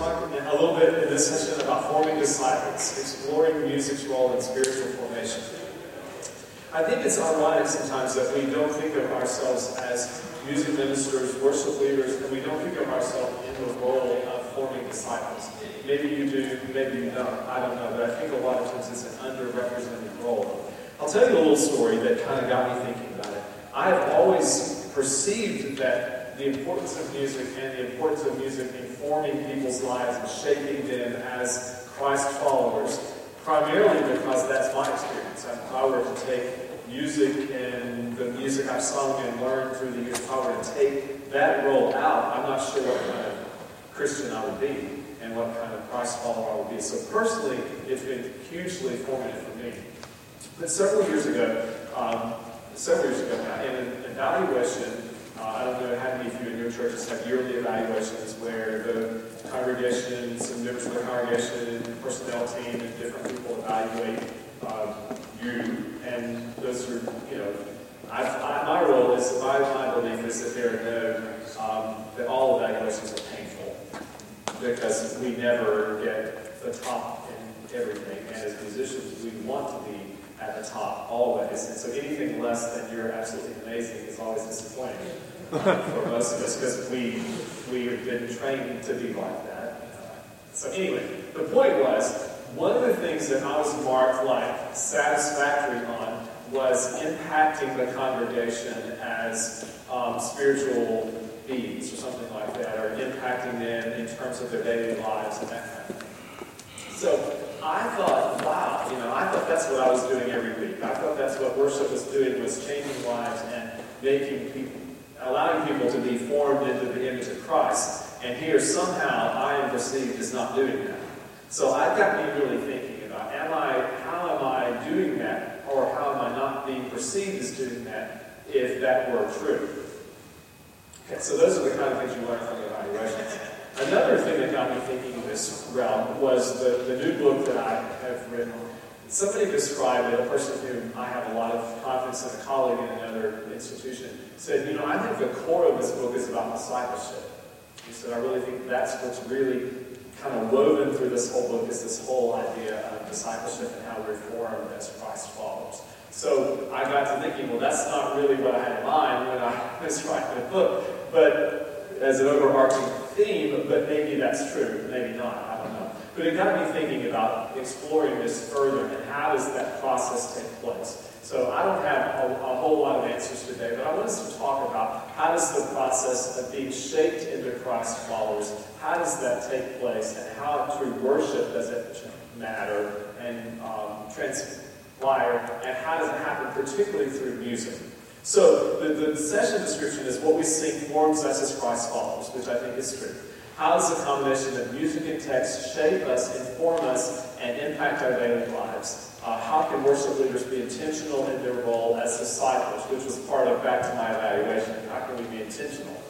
we're going to talk a little bit in this session about forming disciples, exploring music's role in spiritual formation. I think it's ironic sometimes that we don't think of ourselves as music ministers, worship leaders, and we don't think of ourselves in the role of forming disciples. Maybe you do, maybe you don't. I don't know, but I think a lot of times it's an underrepresented role. I'll tell you a little story that kind of got me thinking about it. I have always perceived that the importance of music and the importance of music informing people's lives and shaping them as Christ followers, primarily because that's my experience. If I were to take music and the music I've sung and learned through the years, if I to take that role out, I'm not sure what kind of Christian I would be and what kind of Christ follower I would be. So personally, it's been hugely formative for me. But several years ago, um, several years ago now, in an evaluation, I don't know how many of you in your churches have yearly evaluations where the congregation, some members of the congregation, personnel team, and different people evaluate uh, you. And those are, you know, I, I, my role is, my, my belief is that there are no, um, that all evaluations are painful because we never get the top in everything. And as musicians, we want to be at the top always. And so anything less than you're absolutely amazing is always disappointing for most of us because we we have been trained to be like that. So anyway, the point was one of the things that I was marked like satisfactory on was impacting the congregation as um, spiritual beings or something like that, or impacting them in terms of their daily lives and that kind of thing. So I thought, wow, you know, I thought that's what I was doing every week. I thought that's what worship was doing, was changing lives and making people, allowing people to be formed into the image of Christ. And here, somehow, I am perceived as not doing that. So I've got me really thinking about, am I, how am I doing that? Or how am I not being perceived as doing that if that were true? Okay, so those are the kind of things you learn from the evaluations. Another thing that got me thinking in this realm was the, the new book that I have written. Somebody described it, a person whom I have a lot of confidence in, a colleague in another institution, said, you know, I think the core of this book is about discipleship. He said, I really think that's what's really kind of woven through this whole book is this whole idea of discipleship and how we're formed as Christ followers. So I got to thinking, well, that's not really what I had in mind when I was writing the book. But as an overarching theme, but maybe that's true, maybe not. But it got me thinking about exploring this further and how does that process take place. So I don't have a, a, whole lot of answers today, but I want us to talk about how does the process of being shaped into Christ followers, how does that take place, and how through worship does it matter and um, transpire, and how does it happen, particularly through music. So the, the session description is what we sing forms us as Christ followers, which I think is true. How does the combination of music and text shape us, inform us, and impact our daily lives? Uh, how can worship leaders be intentional in their role as disciplers, which was part of back to my evaluation? How can we be intentional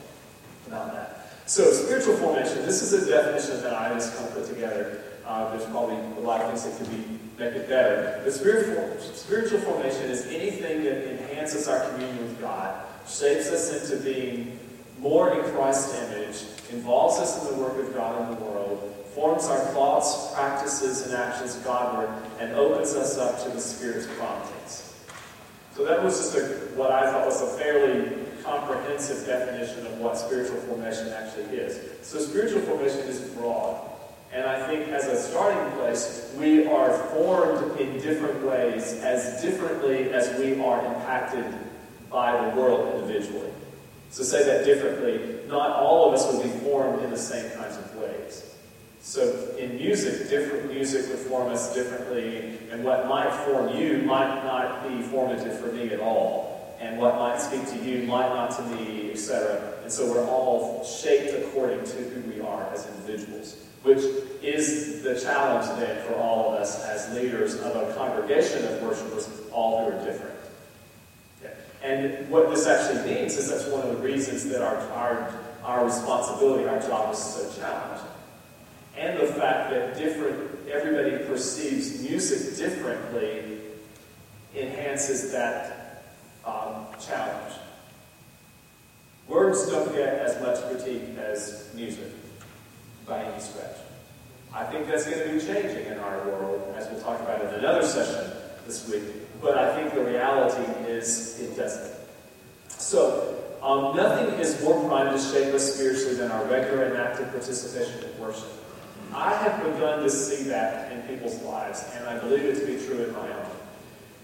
about that? So spiritual formation, this is a definition that I just kind of put together. Uh, there's probably a lot of things that could be make it better. But spiritual, spiritual formation is anything that enhances our communion with God, shapes us into being more in Christ's image, involves us in the work of God in the world, forms our thoughts, practices, and actions Godward, and opens us up to the Spirit's promptings. So that was just a, what I thought was a fairly comprehensive definition of what spiritual formation actually is. So spiritual formation is broad. And I think as a starting place, we are formed in different ways, as differently as we are impacted by the world individually. So say that differently, not all of us will be formed in the same kinds of ways. So in music, different music would form us differently, and what might form you might not be formative for me at all. And what might speak to you might not to me, etc. And so we're all shaped according to who we are as individuals which is the challenge then for all of us as leaders of a congregation of worshipers, all who are different. And what this actually means is that's one of the reasons that our, our, our responsibility, our job is so challenging. And the fact that different, everybody perceives music differently enhances that um, challenge. Words don't get as much critique as music. by any stretch. I think that's going to be changing in our world, as we'll talk about in another session this week. But I think the reality is it doesn't. So, um, nothing is more primed to shape us spiritually than our regular and active participation in worship. I have begun to see that in people's lives, and I believe it to be true in my own.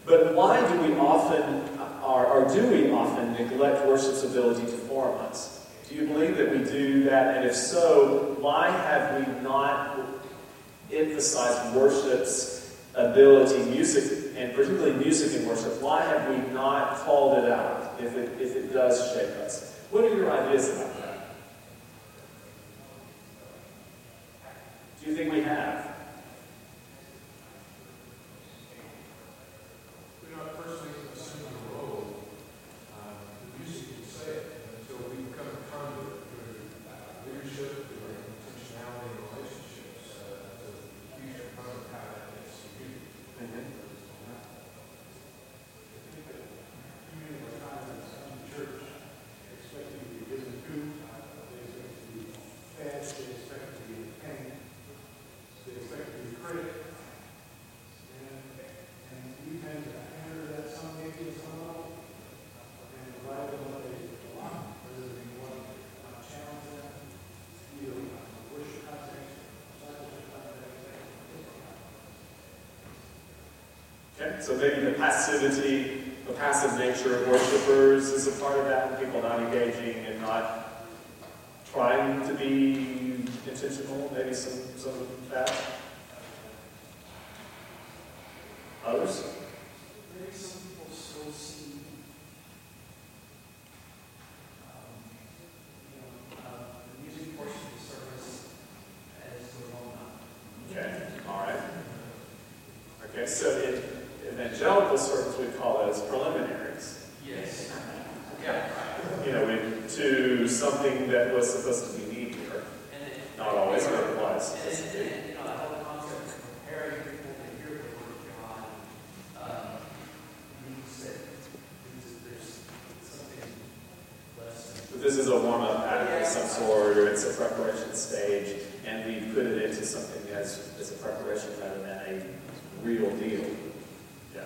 But why do we often, or, or do we often, neglect worship's ability to form us? Do you believe that we do that? And if so, why have we not emphasized worship's ability, music, and particularly music and worship? Why have we not called it out if it, if it does shape us? What are your ideas about that? Do you think we have? Okay? So maybe the passivity, the passive nature of worshipers is a part of that, people not engaging and not trying to be intentional, maybe some, some of that. Others? Maybe some people still see, um, you know, uh, the music portion of the service as the warm-up. Okay, all right. Okay, so in evangelical circles, we call those preliminaries. Yes. Yeah. You know, we, to something that was supposed to be needier. And it, Not always, but it was. and then, and then, you know, that whole concept of preparing people to hear the word of God, um, means that means that there's something less than But this is a warm-up act of some sort, or it's a preparation stage, and we put it into something as, as a preparation rather than a real deal. Yeah.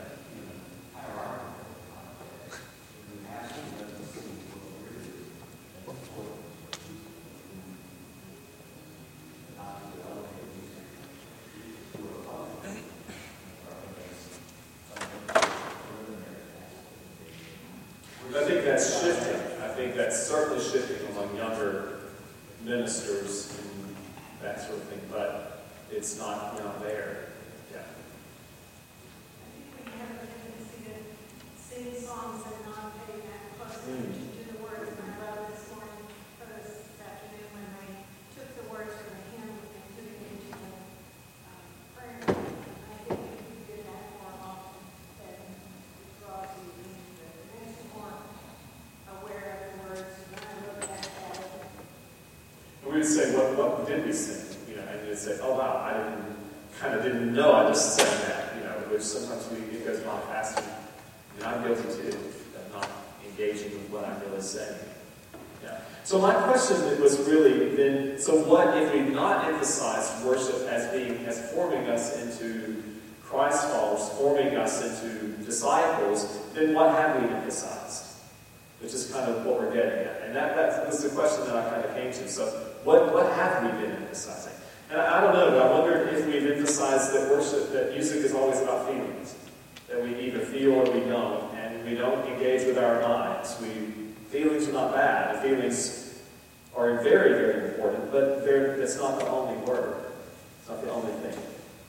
I think that's shifting. I think that's certainly shifting among younger ministers and that sort of thing, but it's not, we're not there. Yeah. I think we have a tendency to sing songs and not pay that close attention to the words. And I love this morning, or this afternoon, when they took the words from the hymn and put it into the um, prayer. I think if we did that more often, then it draws you into it. It makes more aware of the words. And I look at it, And we would say, what, what did we sing? You know, and you'd say, oh wow, I didn't, kind of just sang that, you know, which sometimes we, it goes past me. And I'm guilty too, of not engaging with what I'm really saying. Yeah. So my question was really then, so what if we've not emphasize worship as being, as forming us into Christ followers, forming us into disciples, then what have we emphasized? Which is kind of what we're getting at. And that, that was the question that I kind of came to. So what, what have we been emphasizing? And I, don't know, but I wonder if we've emphasized that worship, that music is always about feelings. That we either feel or we don't. And we don't engage with our minds. We, feelings are not bad. Feelings are very, very important, but that's not the only word. It's not the only thing.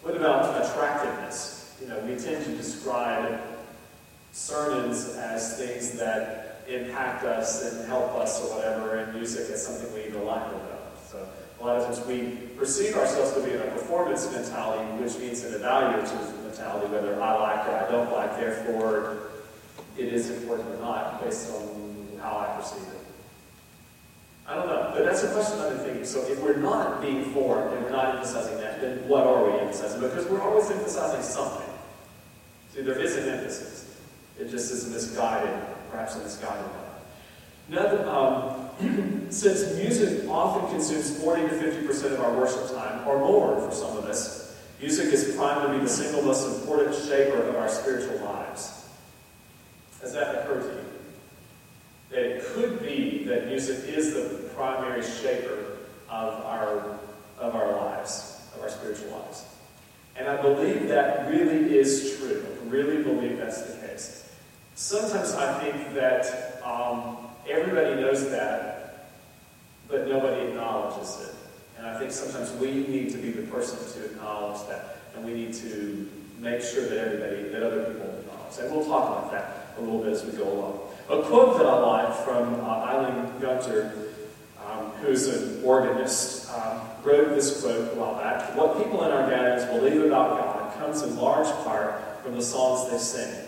What about attractiveness? You know, we tend to describe sermons as things that impact us and help us or whatever, and music as something we either like or don't. So a lot of times we perceive ourselves to be in a performance mentality, which means an evaluative mentality, whether I like or I don't like, therefore it is important or not, based on how I perceive it. I don't know, but that's a question I've been thinking. So if we're not being formed and we're not emphasizing that, then what are we emphasizing? Because we're always emphasizing something. See, there is an emphasis. It just is misguided, perhaps misguided. Another, um, since music often consumes 40 to 50% of our worship time, or more for some of us, music is primed to be the single most important shaper of our spiritual lives. Has that occurred to you? That it could be that music is the primary shaper of our, of our lives, of our spiritual lives. And I believe that really is true. I really believe that's the case. Sometimes I think that um, everybody knows that, but nobody acknowledges it. And I think sometimes we need to be the person to acknowledge that, and we need to make sure that everybody, that other people acknowledge. And we'll talk about that a little bit as we go along. A quote that I like from uh, Eileen Guenther, um, who's an organist, um, wrote this quote a while back. What people in our gatherings believe about God comes in large part from the songs they sing.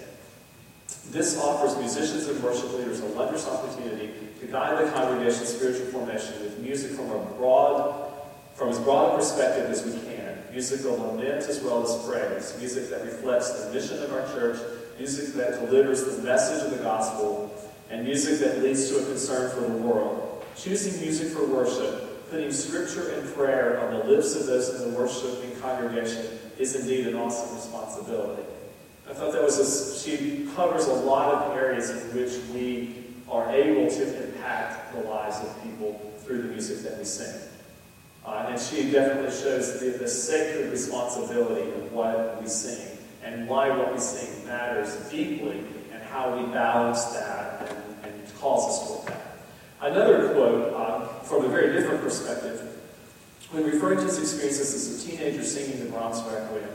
This offers musicians and worship leaders a wondrous opportunity to guide the congregation's spiritual formation with music from a broad, from as broad a perspective as we can. Music of lament as well as praise. Music that reflects the mission of our church. Music that delivers the message of the gospel. And music that leads to a concern for the world. Choosing music for worship, putting scripture and prayer on the lips of those in the worshiping congregation is indeed an awesome responsibility. I thought that was a, she covers a lot of areas in which we are able to impact the lives of people through the music that we sing. Uh, and she definitely shows the, the sacred responsibility of what we sing and why what we sing matters deeply and how we balance that and, and calls us toward that. Another quote uh, from a very different perspective. When referring to his experiences as a teenager singing the Brahms Requiem,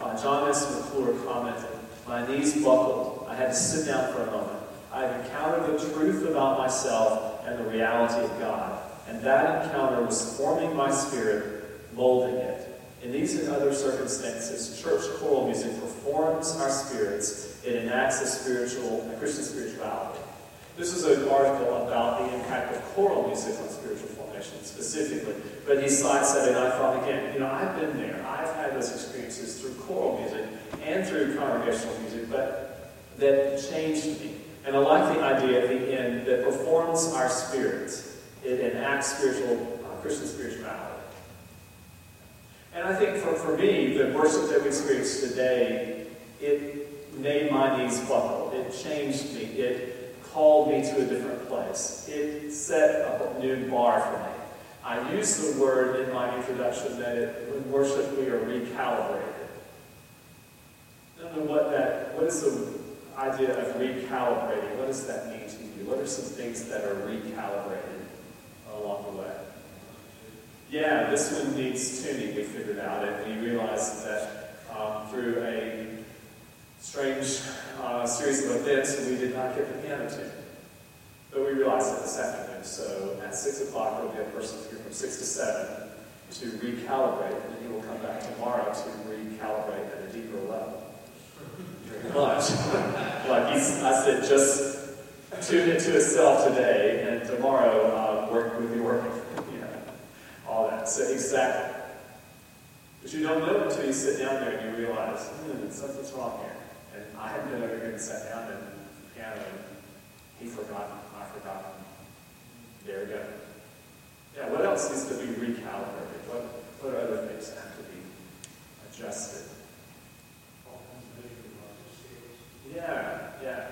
uh, John S. McClure commented, My knees buckled. I had to sit down for a moment. I had encountered the truth about myself and the reality of God. And that encounter was forming my spirit, molding it. In these and other circumstances, church choral music performs our spirits. It enacts a spiritual, a Christian spirituality. This is an article about the impact of choral music on spiritual formation specifically. But he cites that, and I thought again, you know, I've been there. I've had those experiences through choral music and through congregational music, but that changed me. And I like the idea at the end that performs our spirits. It enacts spiritual, uh, Christian spirituality. And I think for, for me, the worship that we experience today, it made my knees buckle. It changed me. It called me to a different place. It set a new bar for me. I use the word in my introduction that it, in worship we are recalibrated. I don't know what that, what is the idea of recalibrating? What does that mean to you? What are some things that are recalibrated along the way? Yeah, this one needs tuning, we figured out, and we realized that um, through a strange uh, series of events, we did not get the piano tuned. But we realized it this afternoon. So at 6 o'clock, there will be a person here from 6 to 7 to recalibrate, and then he will come back tomorrow to recalibrate at a deeper level lunch. like he's, I said, just tune into himself today, and tomorrow uh, work will be working. You know, all that. So exactly. But you don't know until you sit down there and you realize, hmm, something's wrong here. And I had been over here and sat down and piano, and he forgot, I forgot. There we go. Yeah, what else needs to be recalibrated? What, what other things have to be adjusted? Yeah, yeah.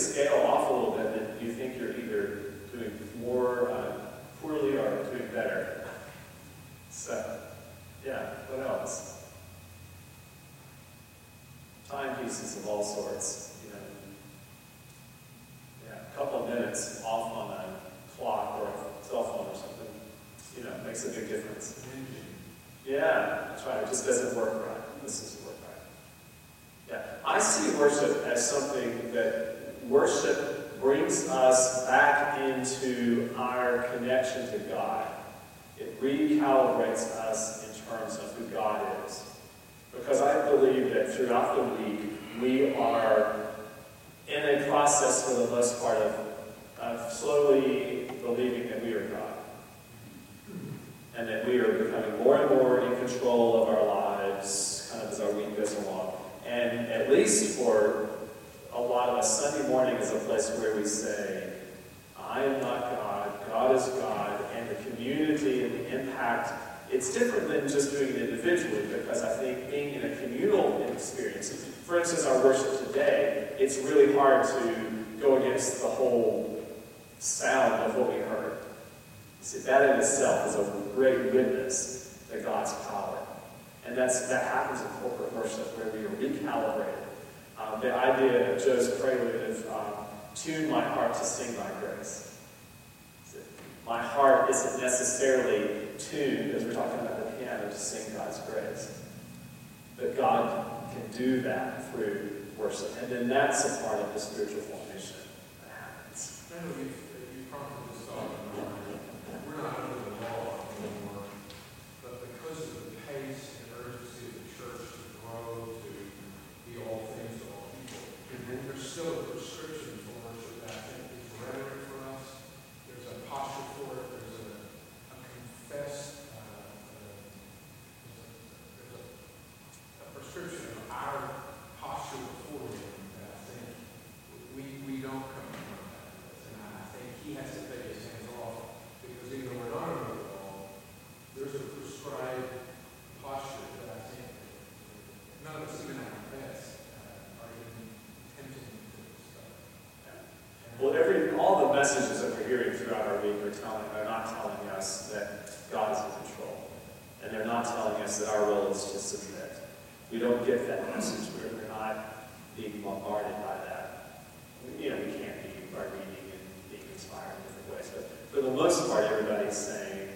If you get the scale off a little bit, then you think you're either doing more uh, poorly or doing better. So, yeah, what else? Timepieces of all sorts, you know. Yeah, a couple of minutes off on a clock or a cell phone or something, you know, makes a big difference. Yeah, that's right. It just doesn't work right. This doesn't work right. Yeah, I see worship as something that worship brings us back into our connection to God. It recalibrates us in terms of who God is. Because I believe that throughout the week, we are in a process for the most part of, of slowly believing that we are God. And that we are becoming more and more in control of our lives, kind of as our week goes along. And at least for a lot of us, Sunday morning is a place where we say, I am not God. God is is God and the community and the impact, it's different than just doing it individually because I think being in a communal experience, our worship today, it's really hard to go against the whole sound of what we heard. See, that in itself is a great witness to God's power. And that's, that happens in corporate worship where we are recalibrated. Um, the idea of Joe's prelude of um, tune my heart to sing thy grace. My heart isn't necessarily tuned, as we're talking about the piano, to sing God's grace. But God can do that through worship. And then that's a part of the spiritual formation that happens. I know you've, you've probably just thought, we're not under the law anymore, but because of the pace and urgency of the church to grow, to be all things to all people, there's still a prescription for worship that I think is rhetoric for us. There's a posture for it. There's a, a confessed, uh, uh, there's a, a prescription of our posture before Him that I think we, we don't come from that. And I think He has to take His hands off because even though we're not under the law, there's a prescribed posture that I think none of us even at our best uh, are even tempting to discover. And Well, every all the messages that we're hearing throughout our week are telling are not telling us that God is in control. And they're not telling us that our role is to submit. We don't get that message. We're, we're not being bombarded by that. We- You know, we can't be by reading and being inspired in different ways. But for the most part, everybody's saying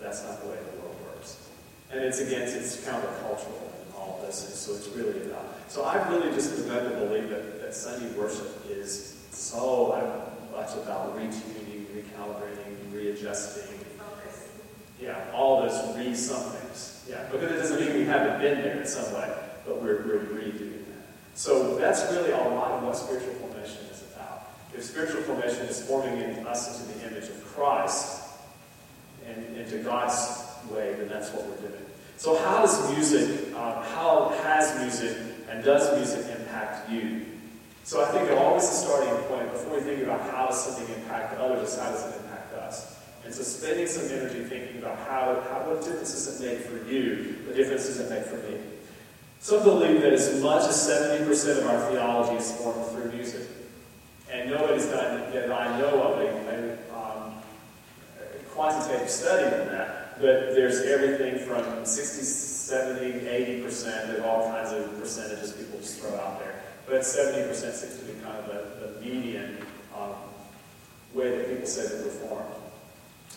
that's not the way the world works. And it's against, it's countercultural in all of this. And so it's really about. So I've really just begun to believe that, that Sunday worship is so much about retuning, recalibrating, readjusting. Focus. Yeah, all those re somethings. Yeah, because it doesn't mean we haven't been there in some way, but we're, we're redoing that. So that's really a lot of what spiritual formation is about. If spiritual formation is forming in us into the image of Christ and into God's way, then that's what we're doing. So how does music, um, how has music and does music impact you? So I think always the starting point before we think about how does something impact others how does it impact us. And so spending some energy thinking about how, how what difference does it make for you, what difference does it make for me. Some believe that as much as 70% of our theology is formed through music. And nobody's done, that I know of, a, a, um, a quantitative study on that. But there's everything from 60, 70, 80% of all kinds of percentages people just throw out there. But 70% seems to be kind of the, the median um, way that people say that we're.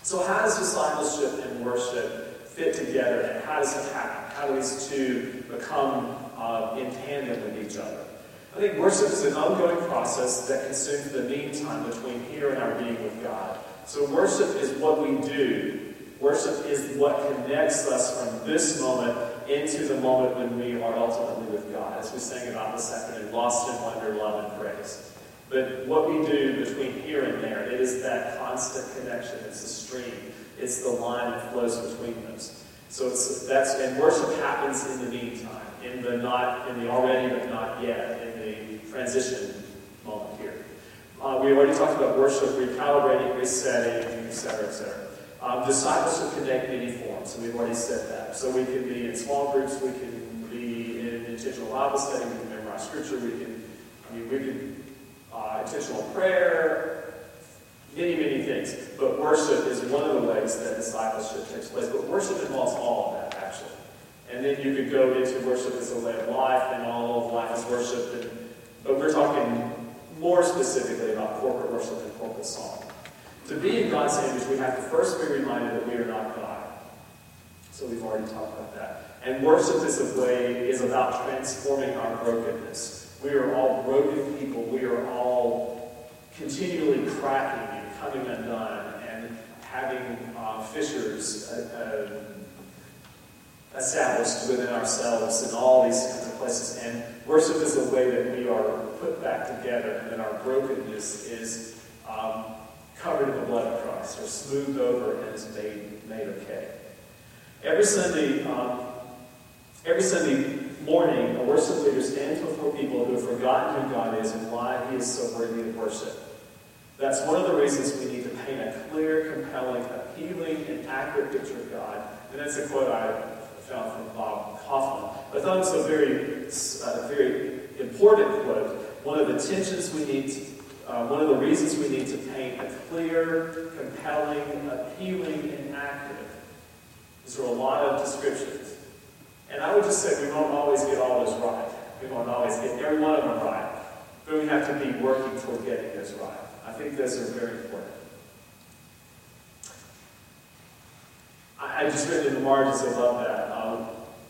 So how does discipleship and worship fit together, and how does it happen? How do these two become uh, in tandem with each other? I think worship is an ongoing process that consumes the meantime between here and our being with God. So worship is what we do. Worship is what connects us from this moment into the moment when we are ultimately with God, as we sang about this afternoon, lost in wonder, love, and praise. But what we do between here and there, it is that constant connection. It's the stream. It's the line that flows between those. So it's that's and worship happens in the meantime, in the not in the already but not yet, in the transition moment here. Uh, we already talked about worship, recalibrating, resetting, etc., etc. Um, discipleship can take many forms, so we've already said that. So we can be in small groups, we can be in intentional Bible study, we can memorize scripture, we can, I mean, we can uh, intentional prayer, many, many things. But worship is one of the ways that discipleship takes place. But worship involves all of that, actually. And then you could go into worship as a way of life, and all of life is worship. And, but we're talking more specifically about corporate worship and corporate song. To be in God's image, we have to first be reminded that we are not God. So we've already talked about that. And worship is a way, is about transforming our brokenness. We are all broken people. We are all continually cracking and coming undone and having uh, fissures uh, uh, established within ourselves in all these kinds of places. And worship is a way that we are put back together and that our brokenness is um, covered in the blood of Christ, or smoothed over and is made, made okay. Every Sunday, um, every Sunday morning, a worship leader stands before people who have forgotten who God is and why He is so worthy of worship. That's one of the reasons we need to paint a clear, compelling, appealing, and accurate picture of God. And that's a quote I found from Bob Kauflin. I thought it was a very, uh, very important quote. One of the tensions we need, to, uh, one of the reasons we need to paint a clear, compelling, appealing, and accurate. These are a lot of descriptions. And I would just say we won't always get all those right. We won't always get every one of them right. But we have to be working toward getting those right. I think those are very important. I, I just read in the margins above that. Um,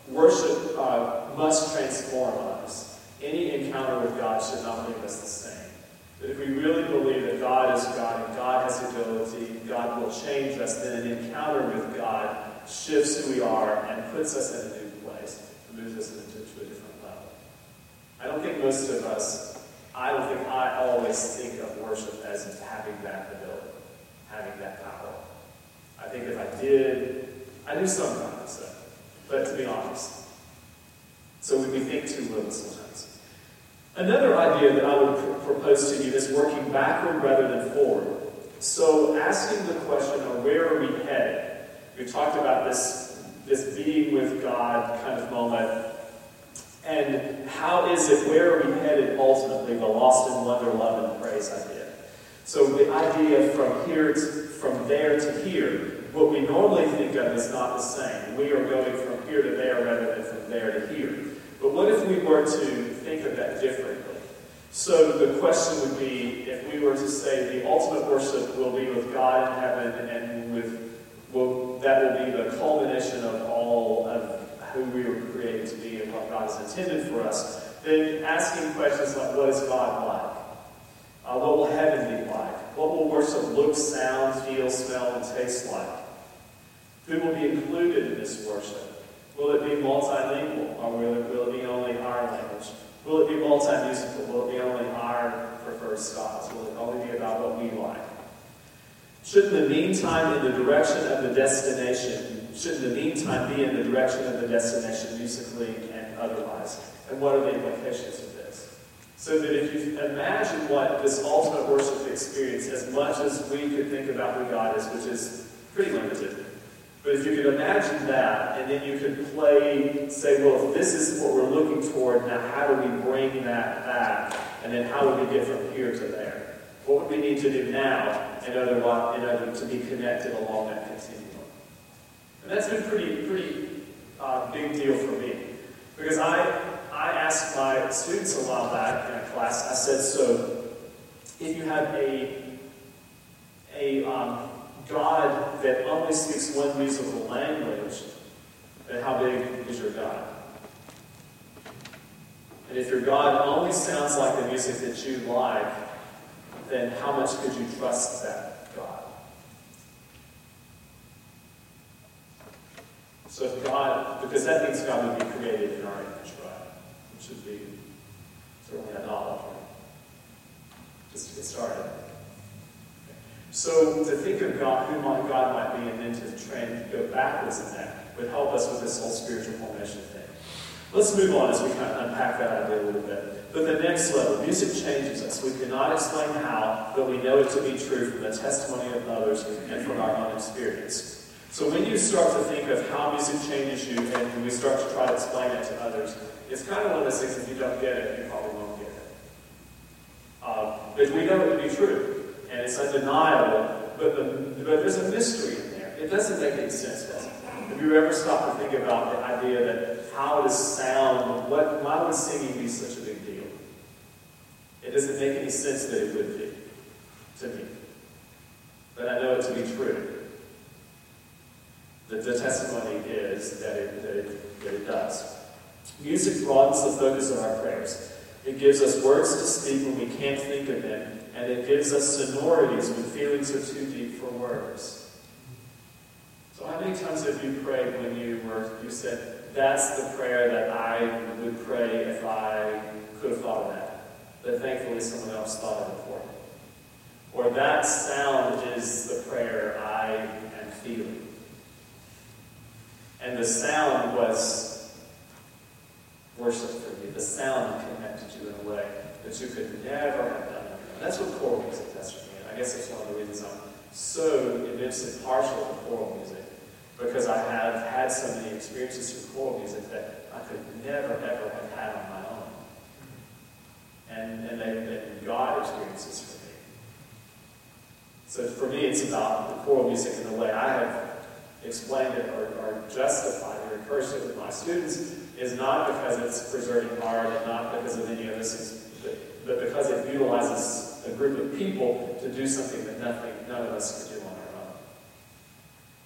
worship uh, must transform us. Any encounter with God should not leave us the same. But if we really believe that God is God and God has ability, God will change us, then an encounter with God shifts who we are and puts us in a new place, moves us into a different level. I don't think most of us, I don't think I always think of worship as having that ability, having that power. I think if I did, I do sometimes, but to be honest. So we think too little sometimes. Another idea that I would pr- propose to you is working backward rather than forward. So asking the question of where are we headed? We talked about this, this being with God kind of moment. And how is it, where are we headed ultimately? The lost in wonder, love, and praise idea. So the idea from here to, from there to here what we normally think of is not the same. We are going from here to there rather than from there to here. But what if we were to think of that differently? So the question would be if we were to say the ultimate worship will be with God in heaven and with well, that will be the culmination of all of who we were created to be and what God has intended for us, then asking questions like what is God like? Uh, what will heaven be like? What will worship look, sound, feel, smell, and taste like? Who will be included in this worship? Will it be multilingual, or will it, will it be only our language? Will it be multi-musical? Will it be only our preferred styles? Will it only be about what we like? Shouldn't the meantime in the direction of the destination, shouldn't the meantime be in the direction of the destination musically and otherwise? And what are the implications of this? so that if you imagine what this ultimate worship experience, as much as we could think about who God is, which is pretty limited, but if you could imagine that, and then you could play, say, well, if this is what we're looking toward, now how do we bring that back? And then how would we get from here to there? What would we need to do now in order, in order to be connected along that continuum? And that's been pretty, pretty uh, big deal for me. Because I, I asked my students a while back in a class, I said, so if you have a, a um, God that only speaks one musical language, then how big is your God? And if your God only sounds like the music that you like, then how much could you trust that God? So if God, because that means God would be created in our image, right? which would be certainly idolatry. Just to get started. So to think of God, who my God might be, and then to try and go backwards in that would help us with this whole spiritual formation thing. Let's move on as we kind of unpack that idea a little bit. But the next level, music changes us. We cannot explain how, but we know it to be true from the testimony of others and from our own experience. So when you start to think of how music changes you and we start to try to explain it to others, it's kind of one of those things, if you don't get it, you probably won't get it. Um, but we know it to be true, and it's undeniable, but, the, but there's a mystery in there. It doesn't make any sense, does it? Have you ever stopped to think about the idea that how does sound, what, why would singing be such a big deal? It doesn't make any sense that it would be, to me. But I know it to be true. The, the testimony is that it, that it, that it does. Music broadens the focus of our prayers. It gives us words to speak when we can't think of them, and it gives us sonorities when feelings are too deep for words. So how many times have you prayed when you were you said, that's the prayer that I would pray if I could have thought of that. But thankfully someone else thought of it for me. Or that sound is the prayer I am feeling. And the sound was worship for you. The sound connected you in a way that you could never have done. And that's what choral music does for me. And I guess that's one of the reasons I'm so immensely partial to choral music, because I have had so many experiences through choral music that I could never, ever have had on my own. And, and they've been God experiences for me. So for me, it's about the choral music and the way I have explained it or, or justified or encouraged it with my students is not because it's preserving art and not because of any of this, but, but because it utilizes a group of people to do something that nothing, none of us could do on our own.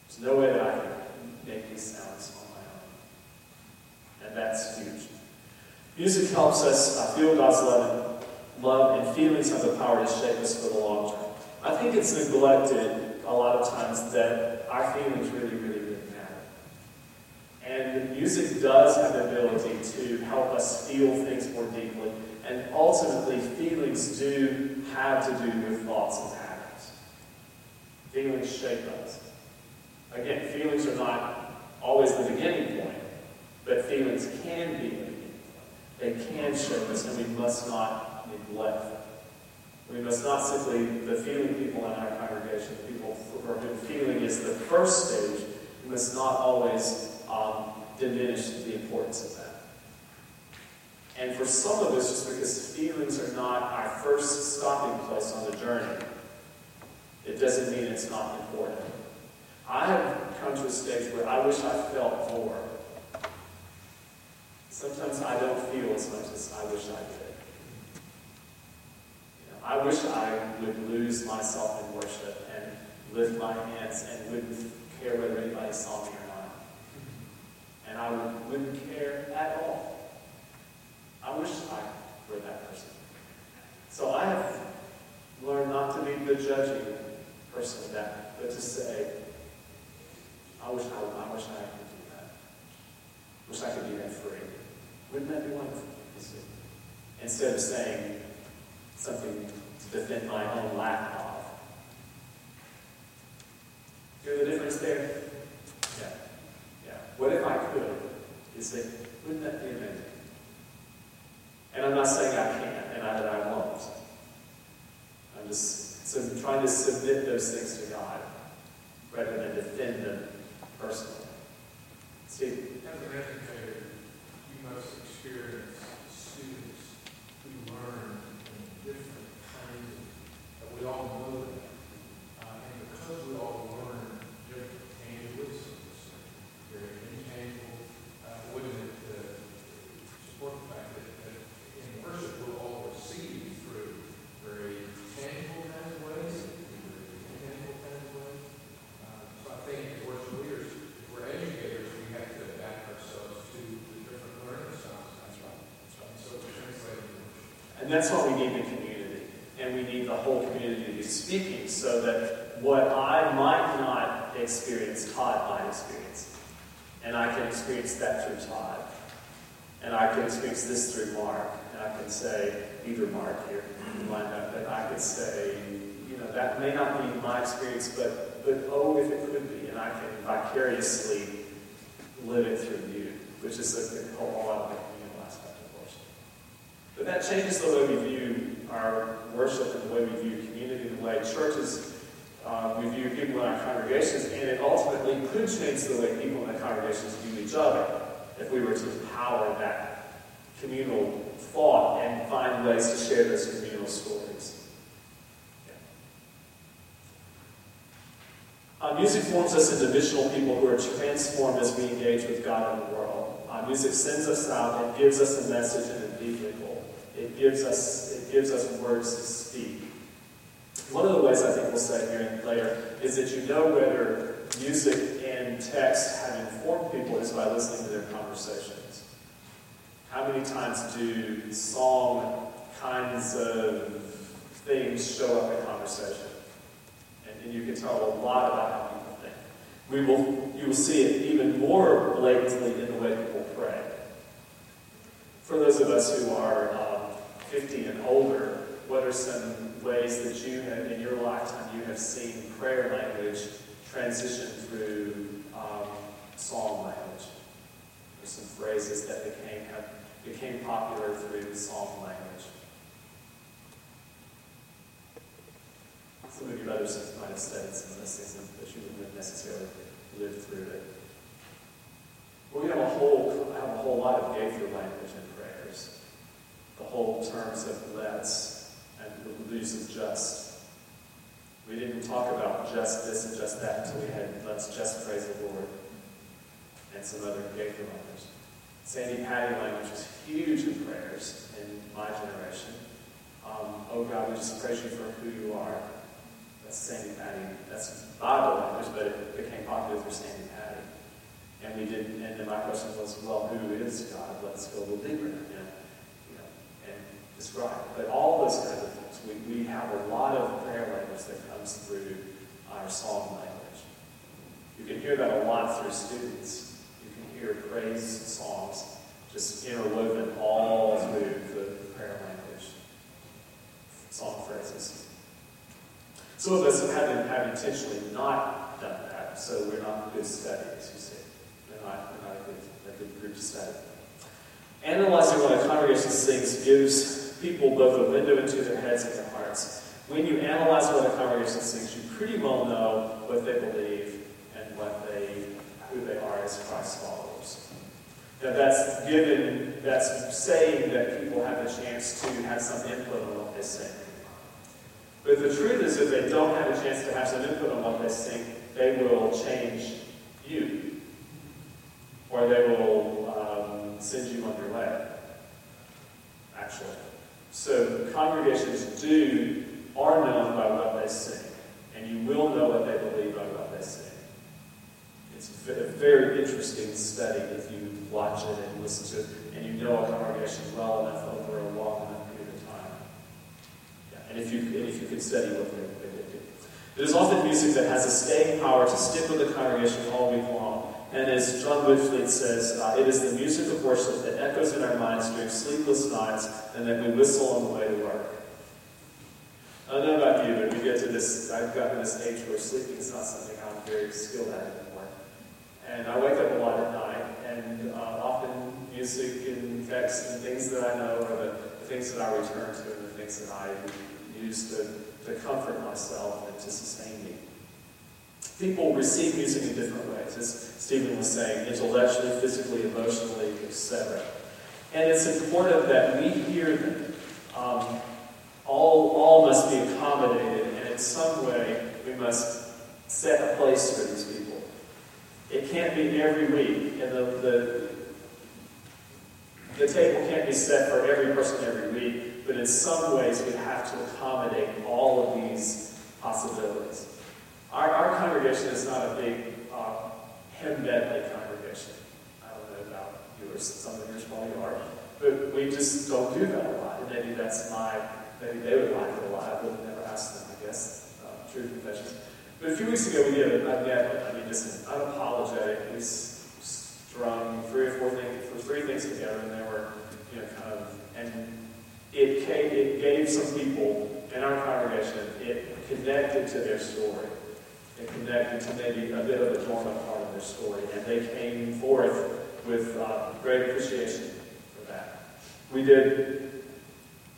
There's no way that I can make these sounds on my own. And that's huge. Music helps us uh, feel God's love love and feelings have the power to shape us for the long term. I think it's neglected a lot of times that our feelings really, really, really matter. And music does have the ability to help us feel things more deeply. And ultimately, feelings do have to do with thoughts and patterns. Feelings shape us. Again, feelings are not always the beginning point, but feelings can be the beginning point. They can shape us, and we must not neglect them. We must not simply, the feeling people in our congregation, people for whom feeling is the first stage, we must not always um, diminish the importance of that. And for some of us, just because feelings are not our first stopping place on the journey, it doesn't mean it's not important. I have come to a stage where I wish I felt more. Sometimes I don't feel as much as I wish I did. You know, I wish I would lose myself in worship and lift my hands and wouldn't care whether anybody saw me or not. And I would, wouldn't care at all. I wish I were that person. So I have learned not to be the judging person of that, but to say, I wish I, I wish I could do that. Wish I could be that free. Wouldn't that be wonderful? Instead of saying something to defend my own lack of. Hear the difference there? Yeah. Yeah. What if I could? You say, wouldn't that be amazing? And I'm not saying I can't, and I, that I won't. I'm just so I'm trying to submit those things to God rather than defend them personally. Steve? As an educator, you must experience students who learn in different kinds of, and we all know that. Uh, and because we all learn different tangible lessons, very intangible, uh, wouldn't it uh, support the fact that, that in worship we'll all receive through very tangible kinds of ways, very intangible kinds of ways? Uh, So I think as worship leaders, if we're educators, we have to adapt ourselves to the different learning styles. That's right. That's right. So it's translating to worship. And that's why we need the community. And we need the whole community to be speaking so that what I might not experience, Todd might experience. And I can experience that through Todd. And I can experience this through Mark. And I can say, either Mark here, lined up, but I could say, you know, that may not be my experience, but, but oh, if it could be. And I can vicariously live it through you, which is the, the whole element of communal aspect of worship. But that changes the way we view our worship and the way we view community, the way churches uh, we view people in our congregations, and it ultimately could change the way people in the congregations view each other if we were to empower that communal thought and find ways to share those communal stories. Yeah. Uh, music forms us into missional people who are transformed as we engage with God in the world. Uh, music sends us out and gives us a message and a vehicle. Gives us it gives us words to speak. One of the ways I think we'll say here later is that you know whether music and text have informed people is by listening to their conversations. How many times do song kinds of things show up in conversation? And, and you can tell a lot about how people think. We will, you will see it even more blatantly in the way people pray. For those of us who are um, 50 and older, what are some ways that you have, in your lifetime, you have seen prayer language transition through um, psalm language? There's some phrases that became became popular through psalm language. some of you others might have studied some of those things, but you wouldn't necessarily lived through it. Well, we have a whole, have a whole lot of gay language. Terms of let's and of just. We didn't talk about just this and just that until we had let's just praise the Lord and some other through language. Sandi Patty language was huge in prayers in my generation. Um, oh God, we just praise you for who you are. That's Sandi Patty. That's Bible language, but it became popular through Sandi Patty. And we did, and then my question was, well, who is God? Let's go a little deeper, you know, But all those kinds of things, we, we have a lot of prayer language that comes through our song language. You can hear that a lot through students. You can hear praise songs just interwoven all through the prayer language, song phrases. Some of us have, have intentionally not done that, so we're not good studies, you see. We're not, we're not a, good, a good group to study. Analyzing what a congregation sings gives people both a window into their heads and their hearts. When you analyze what a congregation sings, you pretty well know what they believe and what they, who they are as Christ followers. Now that's given, that's saying that people have a chance to have some input on what they sing. But the truth is, if they don't have a chance to have some input on what they sing, they will change you. Or they will um, send you on your way, actually. So congregations do, are known by what they sing. And you will know what they believe by what they sing. It's a very interesting study if you watch it and listen to it, and you know a congregation well enough over a long enough period of time. Yeah. And if you and if you can study what they, they do. It is often music that has a staying power to stick with the congregation all week long. And as John Witvliet says, uh, it is the music of worship that echoes in our minds during sleepless nights and that we whistle on the way to work. I don't know about you, but we get to this, I've gotten this age where sleeping is not something I'm very skilled at anymore. And I wake up a lot at night, and uh, often music and texts and things that I know are the, the things that I return to and the things that I use to, to comfort myself and to sustain me. People receive music in different ways, as Stephen was saying, intellectually, physically, emotionally, etc. And it's important that we hear them. Um, all, all must be accommodated, and in some way we must set a place for these people. It can't be every week, and the, the, the table can't be set for every person every week, but in some ways we have to accommodate all of these possibilities. Our, our congregation is not a big uh, hymn medley congregation. I don't know about yours, some of yours probably are, but we just don't do that a lot, and maybe that's my, maybe they would like it a lot. I would have never ask them, I guess, uh, true confessions. But a few weeks ago we did a. I mean, just unapologetic. We strung three or four things, three things together, and they were, you know, kind of, and it came, it gave some people in our congregation, it connected to their story. It connected to maybe a bit of a dormant part of their story, and they came forth with uh, great appreciation for that. We did,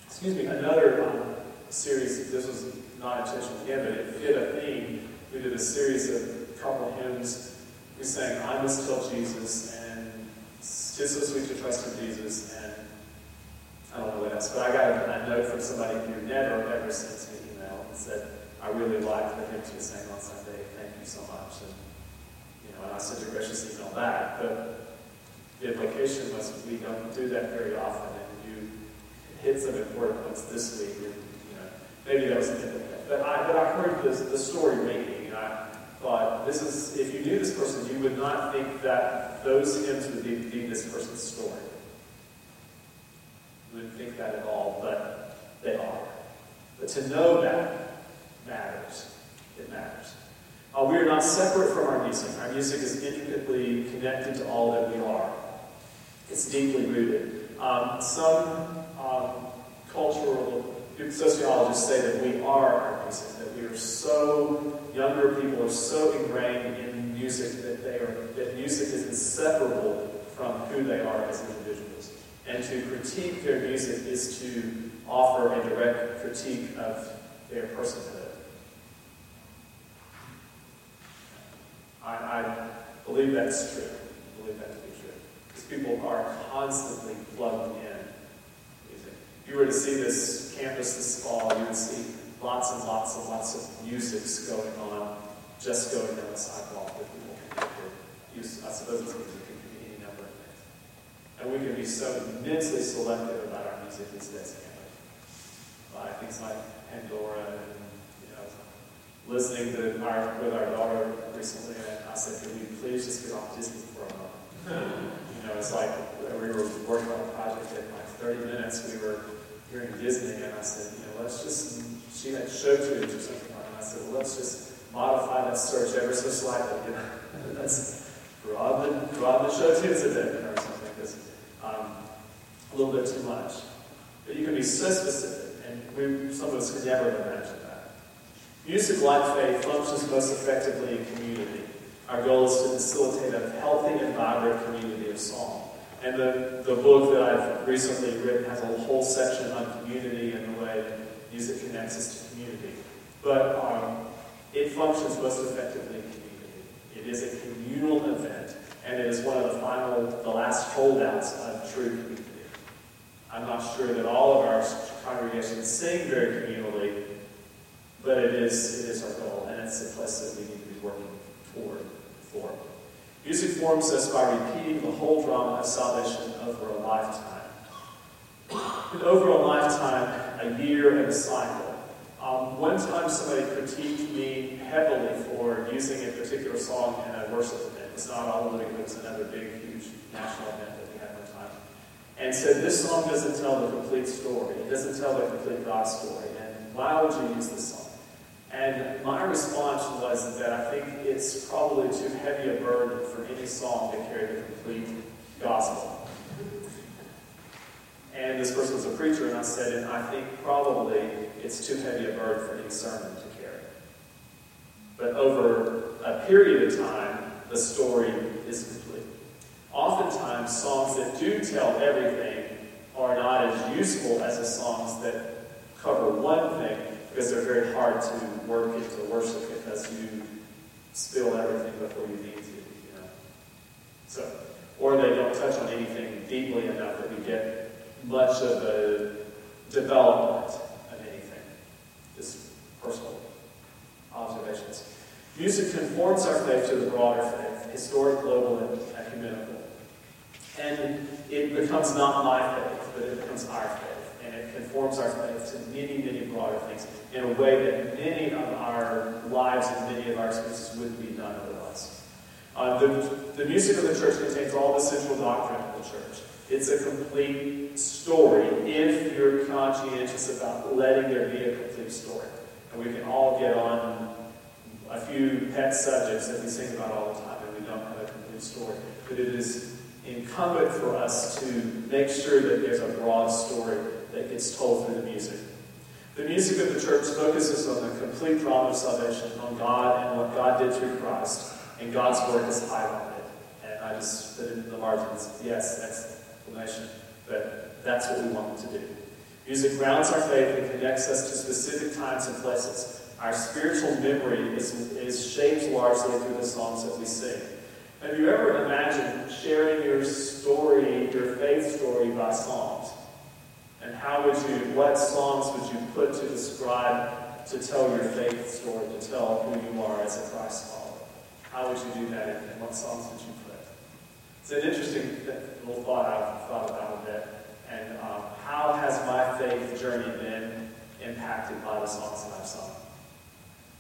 excuse me, another um, series. This was not intentional again, but it fit a theme. We did a series of couple hymns. We sang "I Must Tell Jesus" and "Tis So Sweet to Trust in Jesus," and I don't know what else. But I got a, a note from somebody who never ever sent me an email and said, "I really liked the hymns you sang on Sunday. Thank you so much." And you know, and I sent a gracious email back. But the implication was we don't do that very often, and you hit some important ones this week. And, you know, maybe that was a but I, but I heard this, the story making, and I thought, this is, if you knew this person, you would not think that those hymns would be, be this person's story. You wouldn't think that at all, but they are. But to know that matters. It matters. Uh, we are not separate from our music. Our music is intricately connected to all that we are. It's deeply rooted. Um, some um, cultural sociologists say that we are our music, that we are so, younger people are so ingrained in music that they are, that music is inseparable from who they are as individuals. And to critique their music is to offer a direct critique of their personhood. Believe that's true. I believe that to be true. Because people are constantly plugged in. If you were to see this campus this fall, you would see lots and lots and lots of musics going on, just going down the sidewalk that people can. Use, I suppose it's music, it could be any number of things. And we can be so immensely selective about our music these days, can't things like Pandora and, listening to our, with our daughter recently, and I said, could we please just get off Disney for a moment? You know, it's like, we were working on a project in like 30 minutes, we were hearing Disney, and I said, you know, let's just, she had show tunes or something like that. I said, well, let's just modify that search ever so slightly, you know. Let's broaden, broaden the show tunes a bit, or something, because um, a little bit too much. But you can be so specific, and we, some of us could never imagine that. Music like faith functions most effectively in community. Our goal is to facilitate a healthy and vibrant community of song. And the, the book that I've recently written has a whole section on community and the way music connects us to community. But um, it functions most effectively in community. It is a communal event, and it is one of the final, the last holdouts of true community. I'm not sure that all of our congregations sing very communally, but it is, it is our goal, and it's a place that we need to be working toward for. Music forms us by repeating the whole drama of salvation over a lifetime. And over a lifetime, a year and a cycle. Um, one time somebody critiqued me heavily for using a particular song in a worship event. It's not all living, it it's another big, huge national event that we had one time. And said, this song doesn't tell the complete story. It doesn't tell the complete God story. And why would you use this song? And my response was that I think it's probably too heavy a burden for any song to carry the complete gospel. And this person was a preacher, and I said, and I think probably it's too heavy a burden for any sermon to carry. But over a period of time, the story is complete. Oftentimes, songs that do tell everything are not as useful as the songs that cover one thing because they're very hard to work into worship because you spill everything before you need to, you know. So, or they don't touch on anything deeply enough that we get much of a development of anything. Just personal observations. Music conforms our faith to the broader faith, historic, global, and ecumenical. And it becomes not my faith, but it becomes our faith conforms our faith to many, many broader things in a way that many of our lives and many of our experiences wouldn't be done otherwise. Uh, the, the music of the church contains all the central doctrine of the church. It's a complete story if you're conscientious about letting there be a complete story. And we can all get on a few pet subjects that we sing about all the time, and we don't have a complete story. But it is incumbent for us to make sure that there's a broad story that gets told through the music. The music of the church focuses on the complete drama of salvation, on God and what God did through Christ, and God's work is highlighted. And I just put it in the margins, yes, that's exclamation, but that's what we want to do. Music grounds our faith and connects us to specific times and places. Our spiritual memory is, is shaped largely through the songs that we sing. Have you ever imagined sharing your story, your faith story, by songs? And how would you, what songs would you put to describe, to tell your faith story, to tell who you are as a Christ follower? How would you do that, and what songs would you put? It's an interesting little thought I've thought about a bit. And um, how has my faith journey been impacted by the songs that I've sung?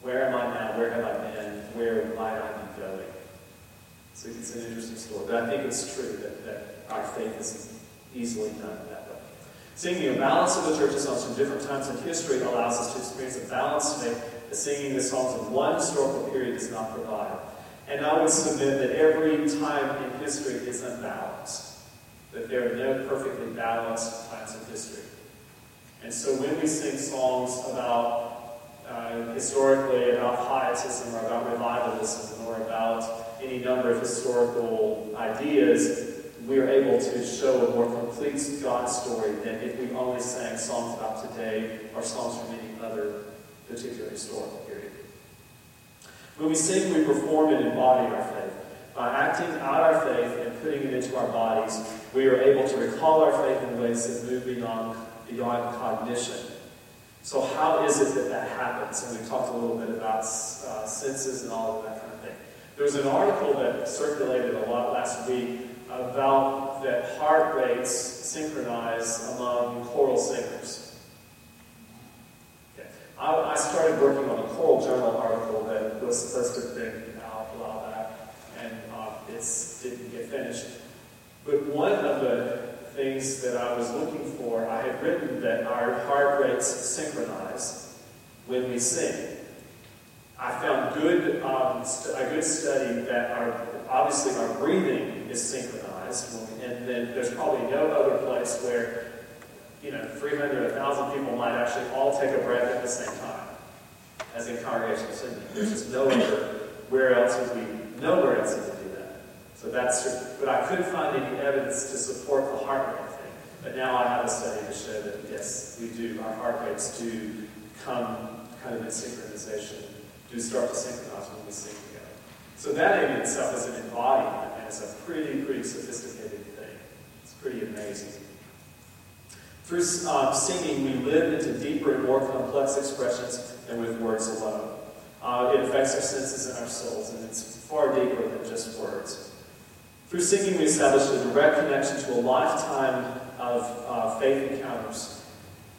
Where am I now? Where have I been? Where might I be going? So it's an interesting story. But I think it's true that, that our faith is easily done that. Singing a balance of the church's songs from different times in history allows us to experience a balanced faith that singing the songs of one historical period does not provide. And I would submit that every time in history is unbalanced, that there are no perfectly balanced times in history. And so when we sing songs about, uh, historically, about pietism or about revivalism or about any number of historical ideas, we are able to show a more complete God story than if we only sang songs about today or songs from any other particular historical period. When we sing, we perform and embody our faith. By acting out our faith and putting it into our bodies, we are able to recall our faith in ways that move beyond, beyond cognition. So how is it that that happens? And we talked a little bit about uh, senses and all of that kind of thing. There was an article that circulated a lot last week about that heart rates synchronize among choral singers. Okay. I, I started working on a choral journal article that was supposed to have been out a while back, and uh, it didn't get finished. But one of the things that I was looking for, I had written that our heart rates synchronize when we sing. I found good, um, a good study that our, obviously our breathing is synchronized, and then there's probably no other place where, you know, 300, 1,000 people might actually all take a breath at the same time, as in congregational singing. There's just no other, where else would we, nowhere else would we do that. So that's true. But I couldn't find any evidence to support the heart rate thing. But now I have a study to show that, yes, we do, our heart rates do come kind of in synchronization do start to synchronize when we sing together. So that in itself is an embodiment, it's a pretty, pretty sophisticated thing. It's pretty amazing. Through um, singing, we live into deeper and more complex expressions than with words alone. Uh, it affects our senses and our souls, and it's far deeper than just words. Through singing, we establish a direct connection to a lifetime of uh, faith encounters.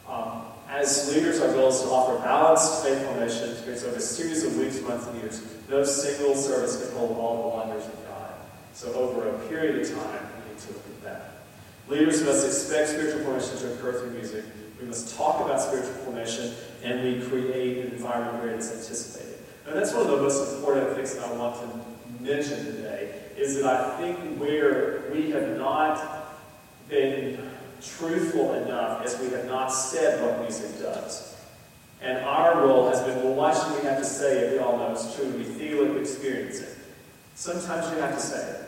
Um, as leaders, our goal is to offer balanced faith formation over a series of weeks, months, and years. No single service can hold all the wonders. So over a period of time, we need to look at that. Leaders must expect spiritual formation to occur through music. We must talk about spiritual formation, and we create an environment where it's anticipated. Now, that's one of the most important things that I want to mention today, is that I think where we have not been truthful enough as we have not said what music does. And our role has been, well, why should we have to say it? We all know it's true. We feel it, we experience it. Sometimes you have to say it.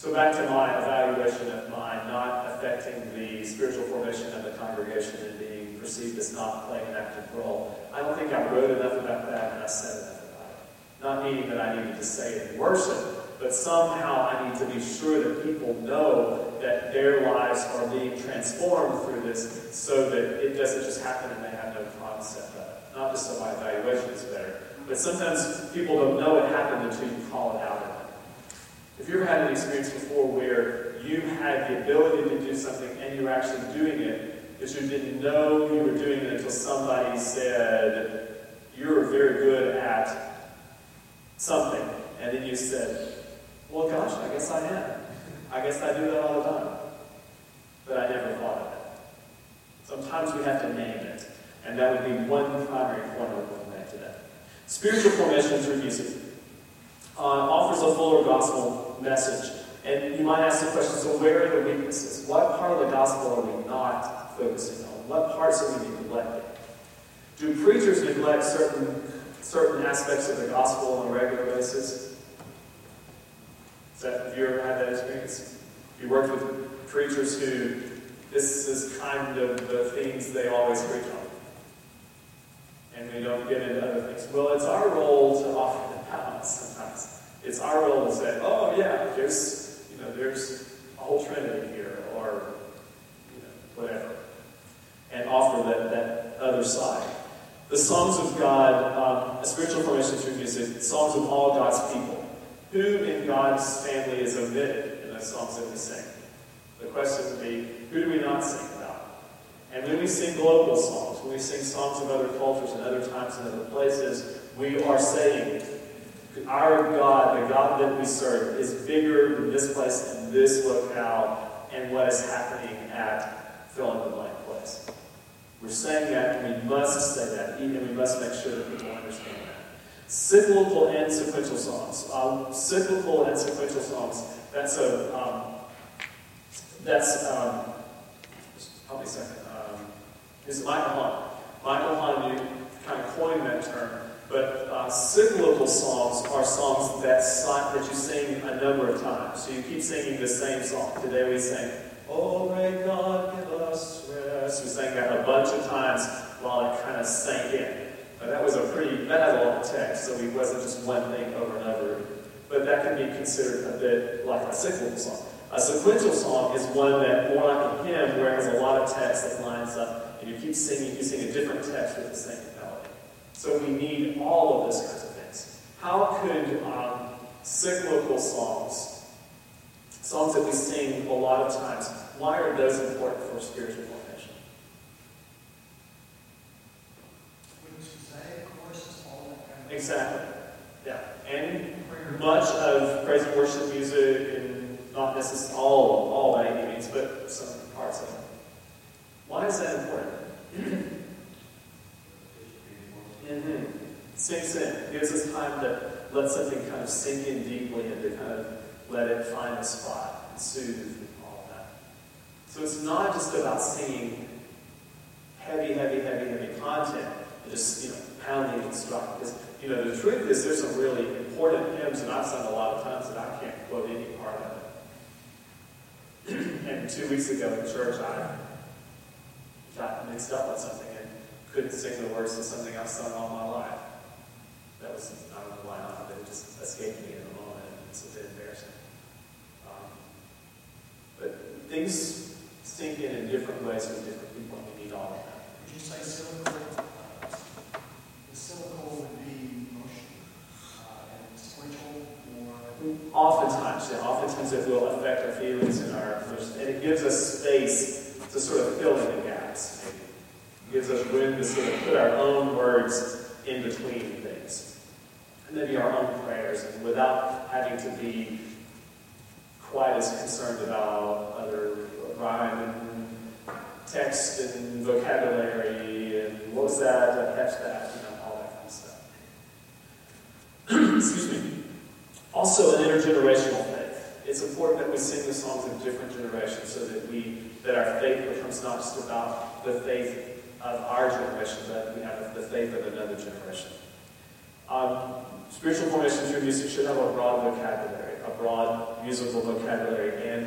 So back to my evaluation of mine not affecting the spiritual formation of the congregation and being perceived as not playing an active role. I don't think I wrote enough about that and I said enough about it. Not meaning that I needed to say it in worship, but somehow I need to be sure that people know that their lives are being transformed through this so that it doesn't just happen and they have no concept of it. Not just so my evaluation is better, but sometimes people don't know it happened until you call it out. If you ever had an experience before where you had the ability to do something and you were actually doing it, but you didn't know you were doing it until somebody said, You're very good at something. And then you said, well, gosh, I guess I am. I guess I do that all the time. But I never thought of it. Sometimes we have to name it. And that would be one primary point we're looking at today. Spiritual formation through music uh, offers a fuller gospel message. And you might ask the question, so where are the weaknesses? What part of the gospel are we not focusing on? What parts are we neglecting? Do preachers neglect certain, certain aspects of the gospel on a regular basis? That, have you ever had that experience? You worked with preachers who this is kind of the themes they always preach on. And we don't get into other things. Well, it's our role to offer. It's our role to say, oh yeah, there's you know, there's a whole trinity here, or you know, whatever. And offer that, that other side. The songs of God, um, a spiritual formation through music, songs of all God's people. Who in God's family is omitted in the songs that we sing? The question would be, who do we not sing about? And when we sing global songs, when we sing songs of other cultures and other times and other places, we are saying, our God, the God that we serve, is bigger than this place and this locale and what is happening at fill in the blank place. We're saying that, and we must say that, and we must make sure that people understand that cyclical and sequential songs. Um, cyclical and sequential songs. That's a um, that's um, a second. Um, is Michael Hawn. Michael Hawn, you kind of coined that term. But uh, cyclical songs are songs that that you sing a number of times. So you keep singing the same song. Today we sing, "Oh great God, give us rest." We sang that a bunch of times while it kind of sank in. But that was a pretty, of text, so it wasn't just one thing over and over. but that can be considered a bit like a cyclical song. A sequential song is one that more like a hymn where it has a lot of text that lines up, and you keep singing, you sing a different text with the same. So we need all of those kinds of things. How could um, cyclical songs, songs that we sing a lot of times, why are those important for spiritual formation? Wouldn't you say, choruses, all that kind of. Exactly. Yeah. And much of praise and worship music, and not necessarily all, all by any means, but some parts of it. Why is that important? mm-hmm. Sing. It gives us time to let something kind of sink in deeply and to kind of let it find a spot and soothe and all that. So it's not just about singing heavy, heavy, heavy, heavy content and just, you know, pounding and striking. Because, you know, the truth is there's some really important hymns, and I've sung a lot of times that I can't quote any part of it. and two weeks ago in church, I got mixed up on something couldn't sing the words to something I've sung all my life. That was, I don't know why not, but it just escaped me in the moment, it's a bit embarrassing. Um, but things sink in in different ways with different people, and we need all of that. Would you say cyclical, uh, the cyclical would be motion, uh, and sequential more? Oftentimes, yeah, oftentimes it will affect our feelings and our emotions, and it gives us space to sort of fill in the gaps. Maybe. It gives us room to sort of put our own words in between things, and maybe our own prayers, and without having to be quite as concerned about other rhyme and text and vocabulary and what was that, I catch that, you know, all that kind of stuff. Excuse me. Also, an intergenerational faith. It's important that we sing the songs of different generations so that we that our faith becomes not just about the faith of our generation, but we have the faith of another generation. Um, spiritual formation through music should have a broad vocabulary, a broad musical vocabulary and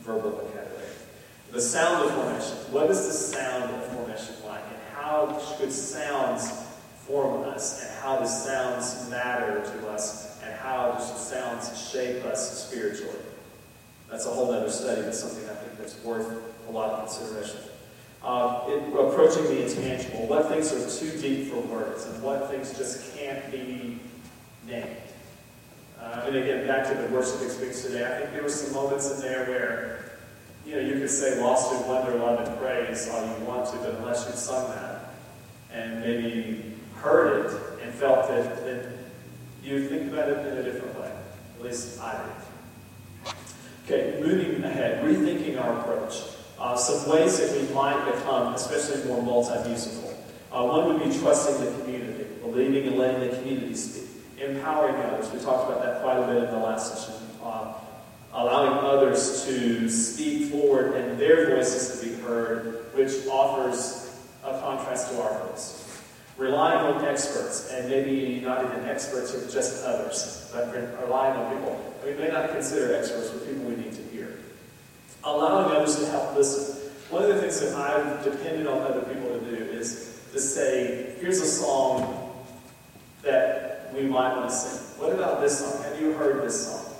verbal vocabulary. The sound of formation. What is the sound of formation like, and how should sounds form us, and how do sounds matter to us, and how do sounds shape us spiritually? That's a whole other study, but something I think that's worth a lot of consideration. Uh, it, approaching the intangible. What things are too deep for words, and what things just can't be named. Uh, and again, back to the worship experience today, I think there were some moments in there where, you know, you could say lost in wonder, love, and praise all you want to, but unless you've sung that and maybe heard it and felt it, then you think about it in a different way. At least I did. Okay, moving ahead, rethinking our approach. Uh, some ways that we might become, especially more multi-musical. Uh, one would be trusting the community, believing and letting the community speak, empowering others. We talked about that quite a bit in the last session. Uh, allowing others to speak forward and their voices to be heard, which offers a contrast to our voice. Relying on experts, and maybe not even experts or just others, but relying on people we may not consider experts, but people we need to. Allowing others to help listen. One of the things that I've depended on other people to do is to say, here's a song that we might want to sing. What about this song? Have you heard this song?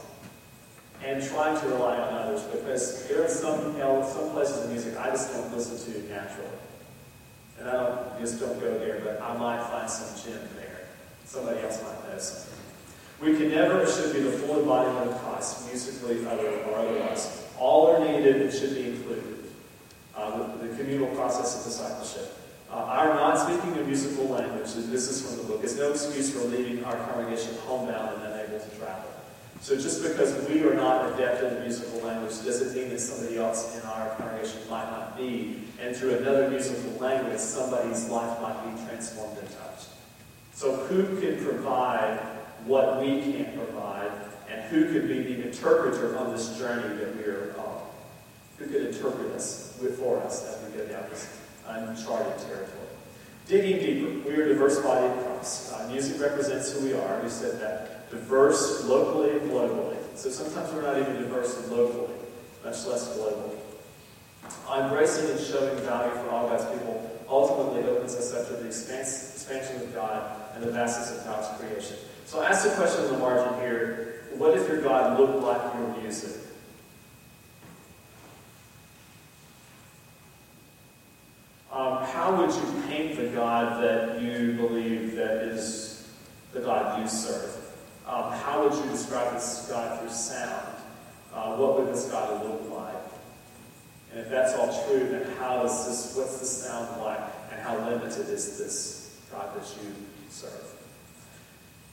And trying to rely on others because there are some, you know, some places in music I just don't listen to naturally. And I don't just don't go there, but I might find some gem there. Somebody else might know something. We can never or should be the full embodiment of Christ, musically or otherwise. All are needed and should be included. Uh, the, the, communal process of discipleship. Uh, our not speaking a musical language, this is from the book, is no excuse for leaving our congregation homebound and unable to travel. So just because we are not adept in the musical language doesn't mean that somebody else in our congregation might not be. And through another musical language, somebody's life might be transformed and touched. So who can provide what we can't provide, and who could be the interpreter on this journey that we are on? Who could interpret us for us as we go down this uncharted territory? Digging deeper, we are a body of Christ. Uh, music represents who we are. We said that. Diverse locally and globally. So sometimes we're not even diverse locally, much less globally. Embracing and showing value for all God's people ultimately opens us up to the expans- expansion of God and the vastness of God's creation. So I ask the question in the margin here, what if your God looked like your music? Um, how would you paint the God that you believe that is the God you serve? Um, how would you describe this God through sound? Uh, what would this God look like? And if that's all true, then how is this, what's the sound like, and how limited is this God that you serve?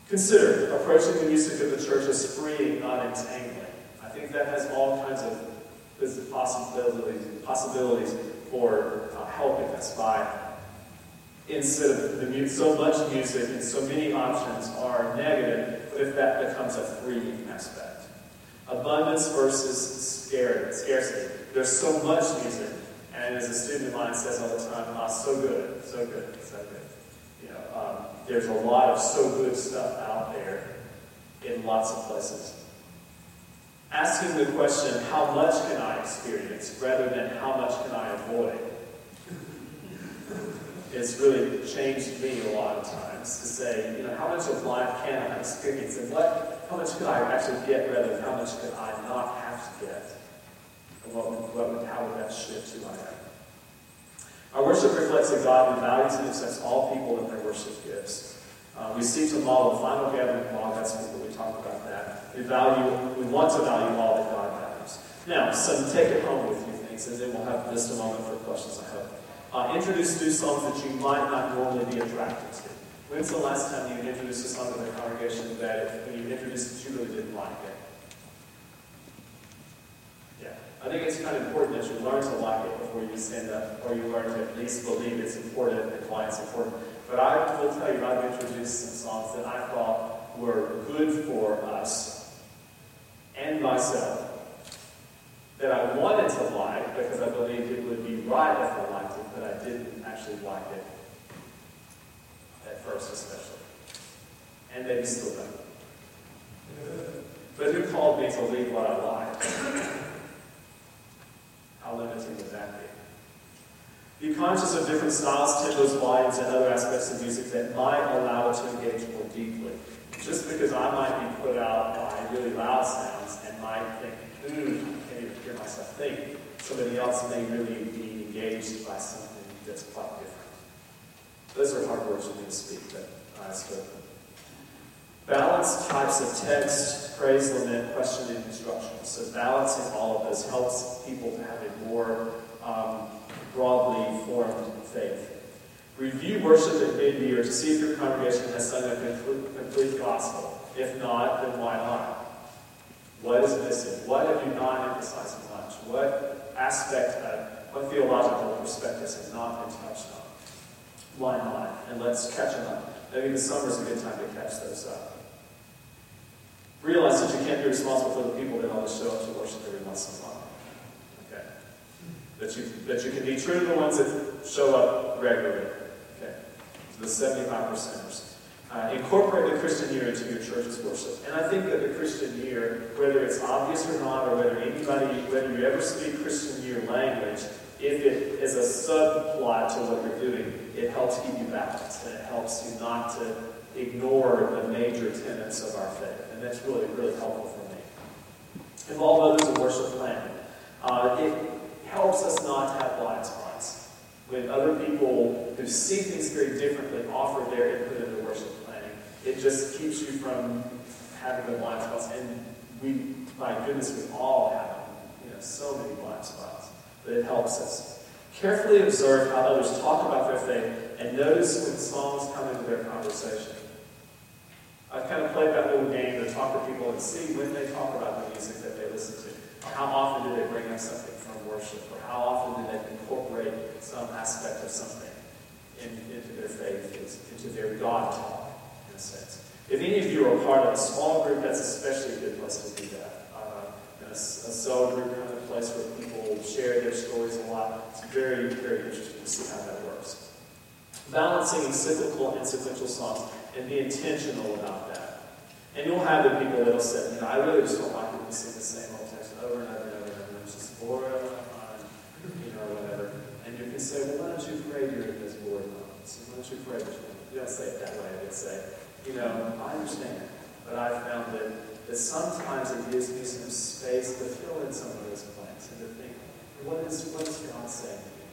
Consider approaching the music of the church as freeing, not entangling. I think that has all kinds of possibilities, possibilities for uh, helping us by instead of the so much music and so many options are negative, but if that becomes a freeing aspect. Abundance versus scarcity. There's so much music, and as a student of mine says all the time, oh, so good, so good, so good. There's a lot of so good stuff out there in lots of places. Asking the question, how much can I experience, rather than how much can I avoid, it's really changed me a lot of times to say, you know, how much of life can I experience, and what, how much could I actually get, rather than how much could I not have to get, and what what how would that shift who I am? Our worship reflects a God who values and accepts all people and their worship gifts. Uh, we seek to model the final gathering all God's people. We talk about that. We value, we want to value all that God values. Now, some take it home with you things, and then we'll have just a moment for questions, I hope. Uh, introduce new songs that you might not normally be attracted to. When's the last time you introduced a song to the congregation that when you introduced it, you really didn't like it? Yeah. I think it's kind of important that you learn to like it before you stand up, or you learn to at least believe it's important and why it's important. But I will tell you, I've introduced some songs that I thought were good for us and myself that I wanted to like because I believed it would be right if I liked it, but I didn't actually like it at first, especially. And maybe still don't. But who called me to leave what I like? How limiting would that be? Conscious of different styles, tempos, volumes, and other aspects of music that might allow it to engage more deeply. Just because I might be put out by really loud sounds and might think, ooh, I can't even hear myself think, somebody else may really be engaged by something that's quite different. Those are hard words for me to speak, but I spoke them. Balanced types of text, praise, lament, question, and instruction. So balancing all of this helps people to have a more um, broadly formed faith. Review worship at mid-year to see if your congregation has sung a complete gospel. If not, then why not? What is missing? What have you not emphasized much? What aspect of, what theological perspectives have not been touched on? Why not? And let's catch them up. Maybe the summer is a good time to catch those up. Realize that you can't be responsible for the people that always show up to worship every once in a while. That you that you can be true to the ones that show up regularly. Okay. The 75 percenters. Uh, incorporate the Christian year into your church's worship. And I think that the Christian year, whether it's obvious or not, or whether anybody, whether you ever speak Christian year language, if it is a subplot to what you're doing, it helps keep you balanced and it helps you not to ignore the major tenets of our faith. And that's really, really helpful for me. Involve others in worship planning. Uh, it helps us not have blind spots. When other people who see things very differently offer their input into worship planning, it just keeps you from having the blind spots. And we, my goodness, we all have you know, so many blind spots. But it helps us. Carefully observe how others talk about their faith and notice when songs come into their conversation. I've kind of played that little game to talk to people and see when they talk about the music that they listen to. Or how often something from worship? Or how often do they incorporate some aspect of something in, into their faith, into their God talk, in a sense. If any of you are part of a small group, that's especially a good place to do that. Uh, a, a cell group kind of place where people share their stories a lot. It's very, very interesting to see how that works. Balancing cyclical and sequential songs and be intentional about that. And you'll have the people that'll say, I really just don't like when we sing the same old text over and over and over It's you know, whatever. And you can say, well, why don't you pray during this Don't you pray. You don't say it that way. They say, you know, I understand, but I've found that, that sometimes it gives me some space to fill in some of those blanks and to think, what is, what is God saying to me?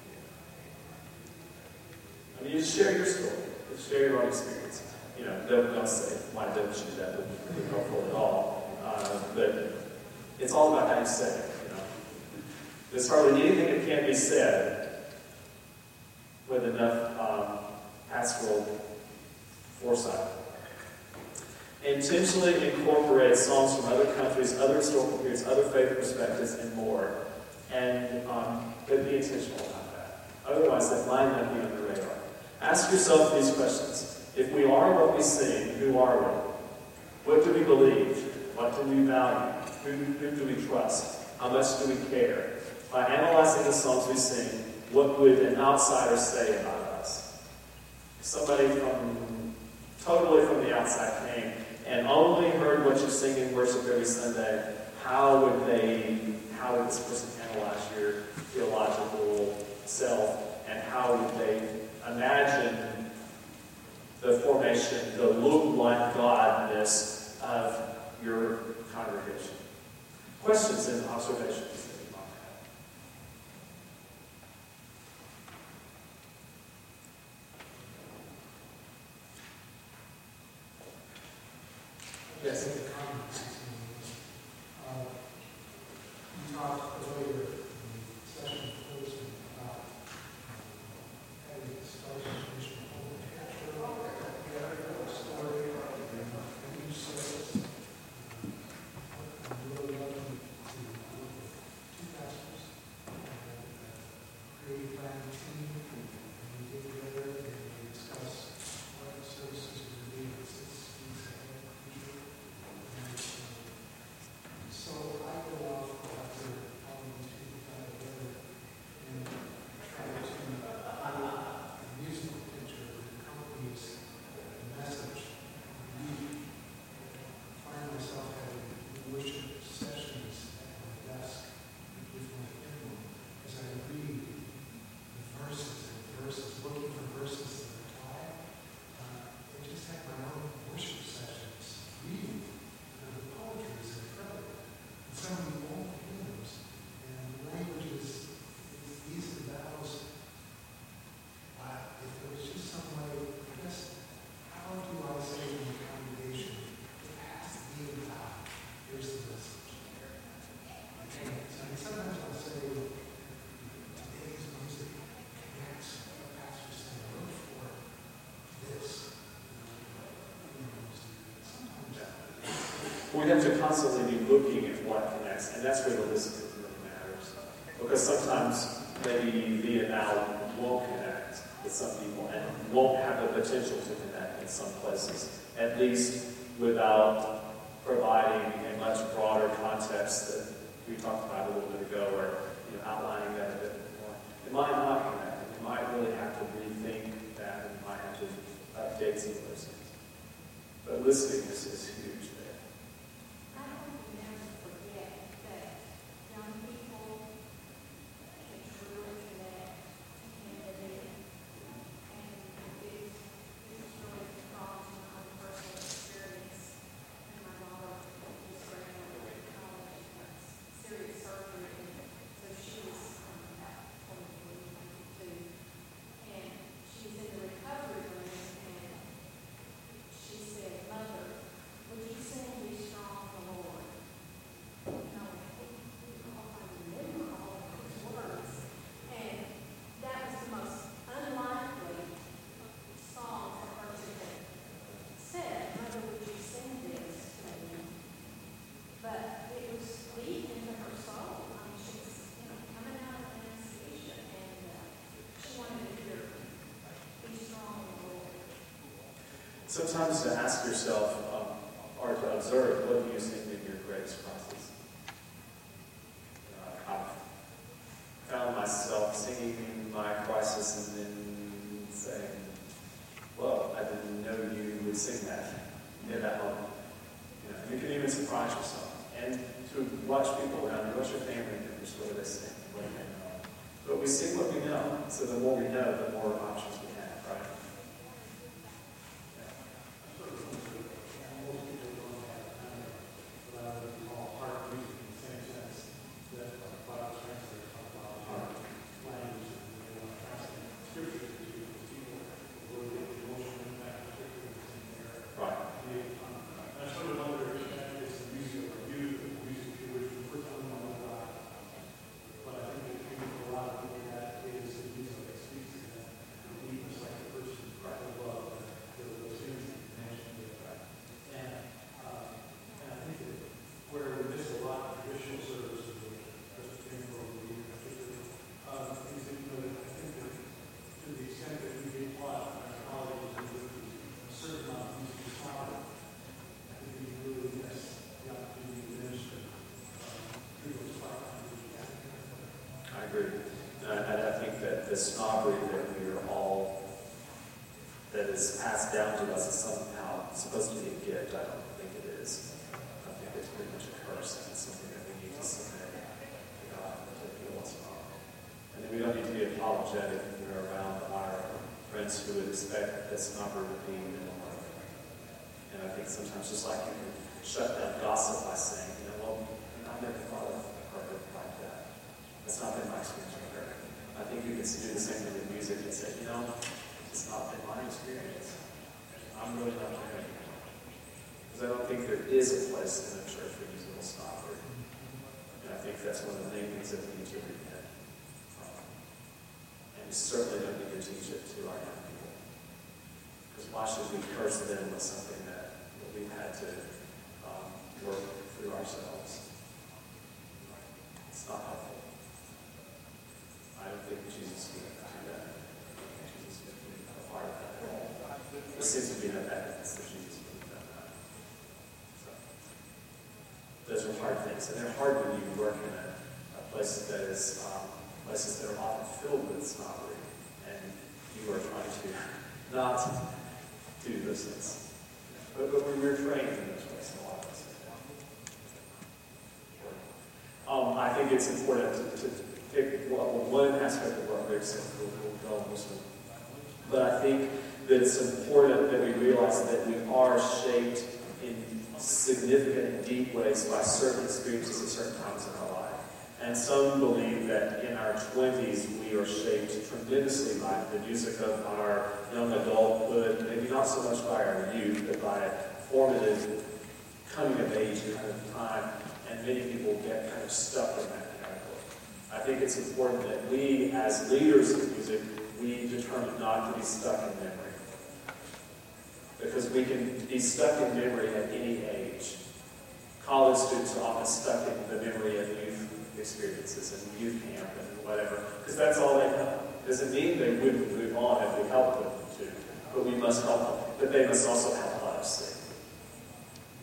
I mean, you share your story. Just share your own experience. You know, don't, don't say, why don't you? That wouldn't be helpful at all. Uh, but it's all about how you say it, you. There's hardly anything that can't be said with enough um, pastoral foresight. Intentionally incorporate songs from other countries, other historical periods, other faith perspectives, and more. And um, but be intentional about that. Otherwise, they might not be on the radar. Ask yourself these questions. If we are what we sing, who are we? What do we believe? What do we value? Who, who do we trust? How much do we care? By analyzing the songs we sing, what would an outsider say about us? If somebody from totally from the outside came and only heard what you sing in worship every Sunday, how would they, how would this person analyze your theological self, and how would they imagine the formation, the look like godness of your congregation? Questions and observations We have to constantly be looking at what connects, and that's where the listening really matters. Because sometimes maybe the and won't connect with some people and won't have the potential to connect in some places, at least without providing a much broader context that we talked about a little bit ago, or you know, outlining that a bit more. It might not connect. We might really have to rethink that, and might have to update some of those things. But listening is, is huge there. I hope we never forget that young people can truly connect and believe. And it's, it's really from my own personal experience. And my daughter was going to college, has serious surgery, so she was um, about twenty-three, twenty-two. And she's in the recovery room, and she said, Mother, would you sing Be Strong in the Lord? No, I remember all of those words. And that was the most unlikely song for her to have said, Mother, would you sing this to me? But it was deep into her soul. I mean, she was, you know, coming out of anesthesia, and uh, she wanted to hear, Be Strong in the Lord. Sometimes to ask yourself, um, or to observe, what you think in your greatest crisis? Uh, I've found myself singing in my crisis and then saying, well, I didn't know you would sing that in that moment. You know, you can even surprise yourself. And to watch people around you, watch your family members, what do they what do they know. But we sing what we know, so the more we know, the more the snobbery that we are all, that is passed down to us is somehow supposed to be a gift. I don't think it is. I think it's pretty much a curse, and it's something that we need to submit to God to heal us from. And then we don't need to be apologetic when we're around our friends who would expect that snobbery to be normal. And I think sometimes just like you can shut down gossip by saying, you know, well, I've never thought of her like that. That's not been my experience with her. You do the same with music and say, you know, it's not been my experience. I'm really not it. Because I don't think there is a place in the church for musical snobbery. And I think that's one of the main things that we need to repent from. And we certainly don't need to teach it to our young people. Because why should we curse them with something that, that we've had to um, work through ourselves? It's not helpful. Of. Seems to be those are hard things, and they're hard when you work in a, that is um, places that are often filled with snobbery, and you are trying to not do those. But, we're trained in those ways, a lot I think it's important to, to pick one aspect of what Rick said, we'll, we'll one. But I think that it's important that we realize that we are shaped in significant and deep ways by certain experiences at certain times in our life. And some believe that in our 20s we are shaped tremendously by the music of our young adulthood, maybe not so much by our youth, but by a formative coming of age kind of time. And many people get kind of stuck in that. I think it's important that we, as leaders of music, we determine not to be stuck in memory. Because we can be stuck in memory at any age. College students are often stuck in the memory of youth experiences and youth camp and whatever, because that's all they know. Doesn't mean they wouldn't move on if we help them to, but we must help them. But they must also help us.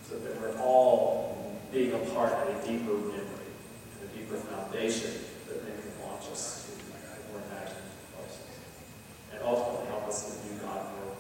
So that we're all being a part of a deeper memory, a deeper foundation to. And ultimately help us to view God more